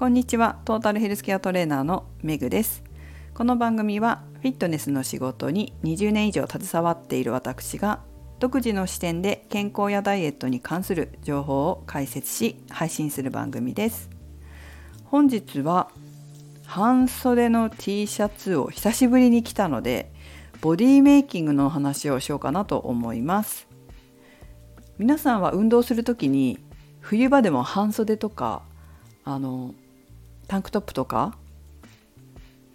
こんにちは。トータルヘルスケアトレーナーのメグです。この番組はフィットネスの仕事に20年以上携わっている私が独自の視点で健康やダイエットに関する情報を解説し配信する番組です。本日は半袖の T シャツを久しぶりに着たのでボディメイキングの話をしようかなと思います。皆さんは運動する時に冬場でも半袖とかあのタンクトップとか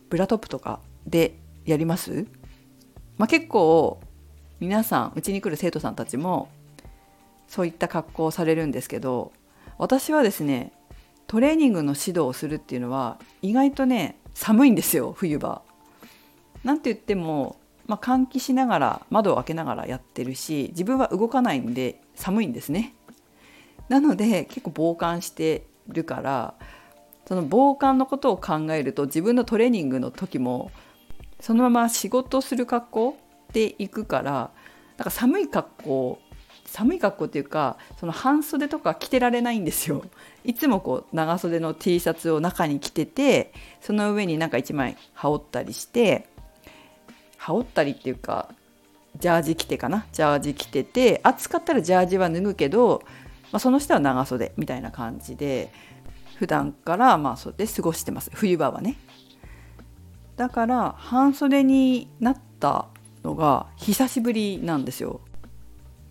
ブラトップとかでやります、まあ、結構皆さんうちに来る生徒さんたちもそういった格好をされるんですけど私はですねトレーニングの指導をするっていうのは意外とね寒いんですよ冬場。なんて言っても、まあ、換気しながら窓を開けながらやってるし自分は動かないんで寒いんですね。なので結構防寒してるからその防寒のことを考えると自分のトレーニングの時もそのまま仕事する格好で行くからなんか寒い格好寒い格好っていうかその半袖とか着てられないんですよ。いつもこう長袖の T シャツを中に着ててその上になんか1枚羽織ったりして羽織ったりっていうかジャージ着てかな？ジャージ着てて暑かったらジャージは脱ぐけど、まあ、その下は長袖みたいな感じで普段からまあそれで過ごしてます。冬場はね。だから半袖になったのが久しぶりなんですよ。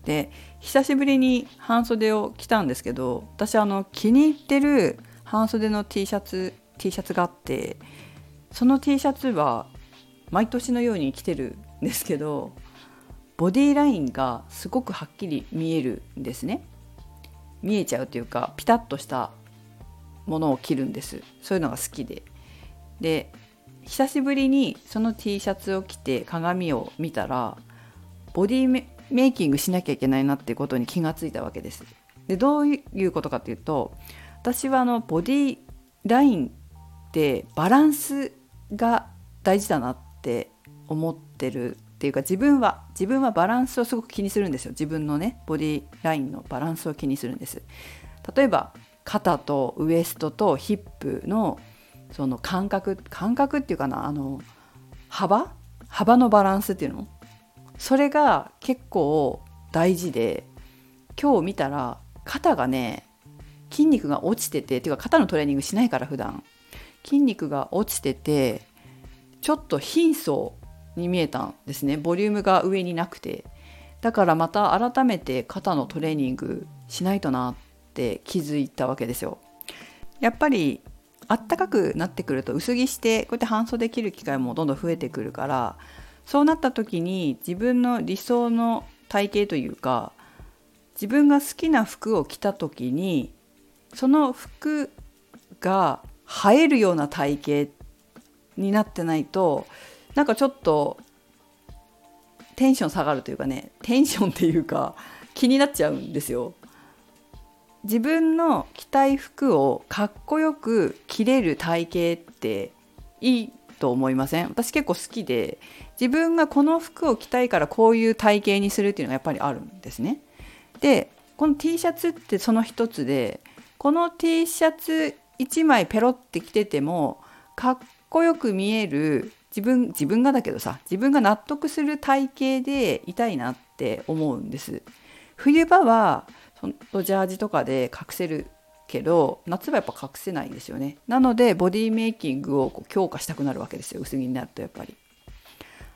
で久しぶりに半袖を着たんですけど私あの気に入ってる半袖の T シャツ T シャツがあってその T シャツは毎年のように着てるんですけどボディラインがすごくはっきり見えるんですね。見えちゃうというかピタッとしたものを着るんです。そういうのが好きで。で久しぶりにその T シャツを着て鏡を見たらボディメイキングしなきゃいけないなっていうことに気がついたわけです。でどういうことかっていうと私はあのボディラインってバランスが大事だなって思ってるっていうか自分は自分はバランスをすごく気にするんですよ。自分のねボディラインのバランスを気にするんです。例えば肩とウエストとヒップのその感覚感覚っていうかなあの幅？幅のバランスっていうの？それが結構大事で今日見たら肩がね筋肉が落ちててっていうか肩のトレーニングしないから普段。筋肉が落ちててちょっと貧相に見えたんですね。ボリュームが上になくて。だからまた改めて肩のトレーニングしないとなって気づいたわけですよやっぱりあったかくなってくると薄着してこうやって半袖着る機会もどんどん増えてくるからそうなった時に自分の理想の体型というか自分が好きな服を着た時にその服が映えるような体型になってないとなんかちょっとテンション下がるというかねテンションっていうか気になっちゃうんですよ。自分の着たい服をかっこよく着れる体型っていいと思いません？私結構好きで自分がこの服を着たいからこういう体型にするっていうのがやっぱりあるんですね。でこの T シャツってその一つでこの T シャツ1枚ペロって着ててもかっこよく見える自分自分がだけどさ自分が納得する体型でいたいなって思うんです。冬場はそのジャージとかで隠せるけど夏はやっぱ隠せないんですよね。なのでボディメイキングをこう強化したくなるわけですよ。薄着になるとやっぱり。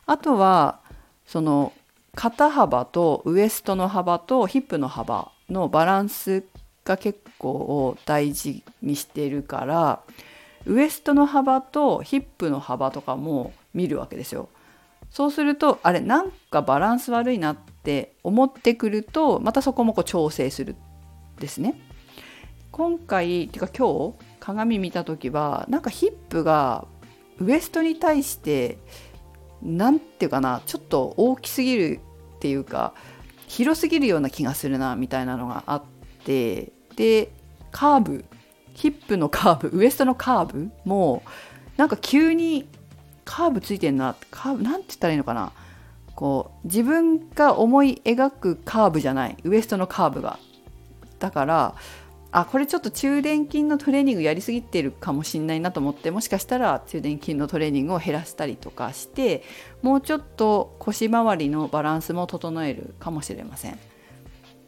あとはその肩幅とウエストの幅とヒップの幅のバランスが結構大事にしてるからウエストの幅とヒップの幅とかも見るわけですよ。そうするとあれなんかバランス悪いなって思ってくるとまたそこもこう調整するですね。今回っていうか今日鏡見た時はなんかヒップがウエストに対して何て言うかなちょっと大きすぎるっていうか広すぎるような気がするなみたいなのがあってでカーブヒップのカーブウエストのカーブもなんか急にカーブついてんなカーブなんて言ったらいいのかな。こう自分が思い描くカーブじゃない。ウエストのカーブが。だからあこれちょっと中殿筋のトレーニングやりすぎてるかもしんないなと思ってもしかしたら中殿筋のトレーニングを減らしたりとかしてもうちょっと腰回りのバランスも整えるかもしれません。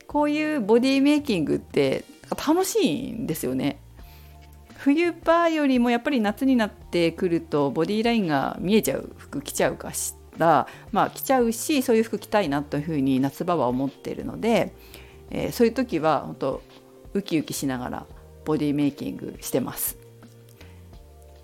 こういうボディメイキングって楽しいんですよね。冬場よりもやっぱり夏になってくるとボディーラインが見えちゃう服着ちゃうかしらまあ着ちゃうしそういう服着たいなというふうに夏場は思ってるので、えー、そういう時は本当ウキウキしながらボディメイキングしてます。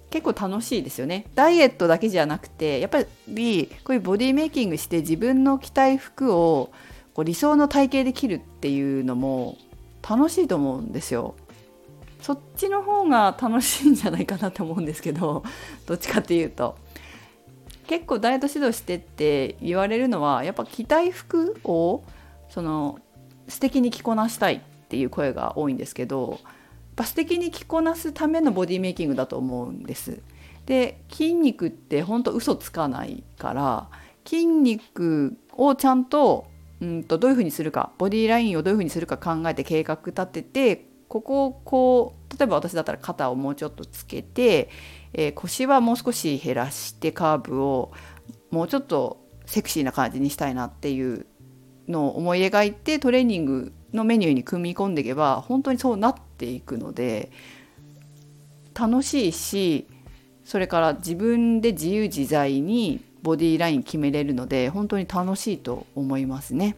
結構楽しいですよね。ダイエットだけじゃなくてやっぱりこういうボディメイキングして自分の着たい服をこう理想の体型で着るっていうのも楽しいと思うんですよ。そっちの方が楽しいんじゃないかなと思うんですけど どっちかっていうと結構ダイエット指導してって言われるのはやっぱ着たい服をその素敵に着こなしたいっていう声が多いんですけどやっぱ素敵に着こなすためのボディメイキングだと思うんです。で筋肉ってほんと嘘つかないから筋肉をちゃんとうんとどういうふうにするかボディラインをどういうふうにするか考えて計画立ててここをこう例えば私だったら肩をもうちょっとつけて、えー、腰はもう少し減らしてカーブをもうちょっとセクシーな感じにしたいなっていうのを思い描いてトレーニングのメニューに組み込んでいけば本当にそうなっていくので楽しいしそれから自分で自由自在にボディーライン決めれるので本当に楽しいと思いますね。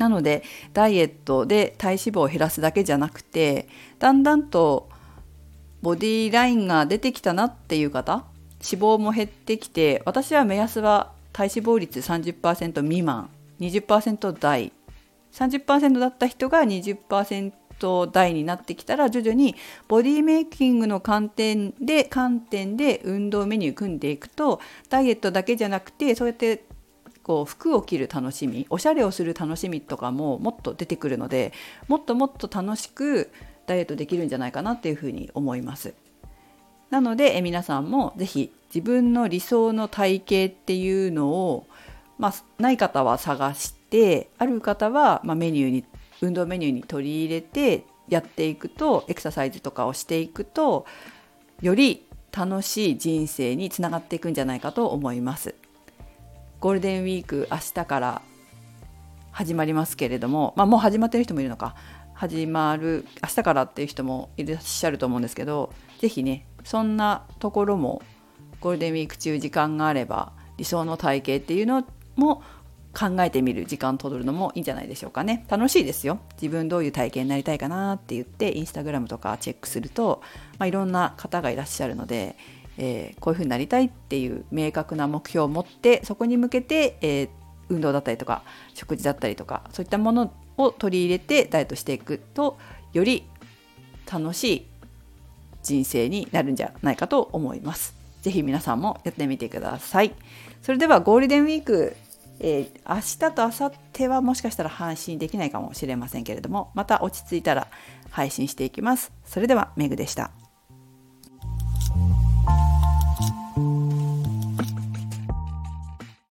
なのでダイエットで体脂肪を減らすだけじゃなくてだんだんとボディラインが出てきたなっていう方脂肪も減ってきて私は目安は体脂肪率30%未満20%台30%だった人が20%台になってきたら徐々にボディメイキングの観点で観点で運動メニュー組んでいくとダイエットだけじゃなくてそうやってこう服を着る楽しみおしゃれをする楽しみとかももっと出てくるのでもっともっと楽しくダイエットできるんじゃないかなっていうふうに思います。なのでえ皆さんも是非自分の理想の体型っていうのを、まあ、ない方は探してある方は、まあ、メニューに運動メニューに取り入れてやっていくとエクササイズとかをしていくとより楽しい人生につながっていくんじゃないかと思います。ゴールデンウィーク明日から始まりますけれども、まあ、もう始まってる人もいるのか。始まる明日からっていう人もいらっしゃると思うんですけど是非ねそんなところもゴールデンウィーク中時間があれば理想の体型っていうのも考えてみる時間取るのもいいんじゃないでしょうかね。楽しいですよ。自分どういう体型になりたいかなって言ってインスタグラムとかチェックすると、まあ、いろんな方がいらっしゃるので、えー、こういうふうになりたいっていう明確な目標を持ってそこに向けて、えー、運動だったりとか食事だったりとかそういったものを取り入れてダイエットしていくとより楽しい人生になるんじゃないかと思います。ぜひ皆さんもやってみてください。それではゴールデンウィークえー、明日と明後日はもしかしたら配信できないかもしれませんけれどもまた落ち着いたら配信していきます。それではメグでした。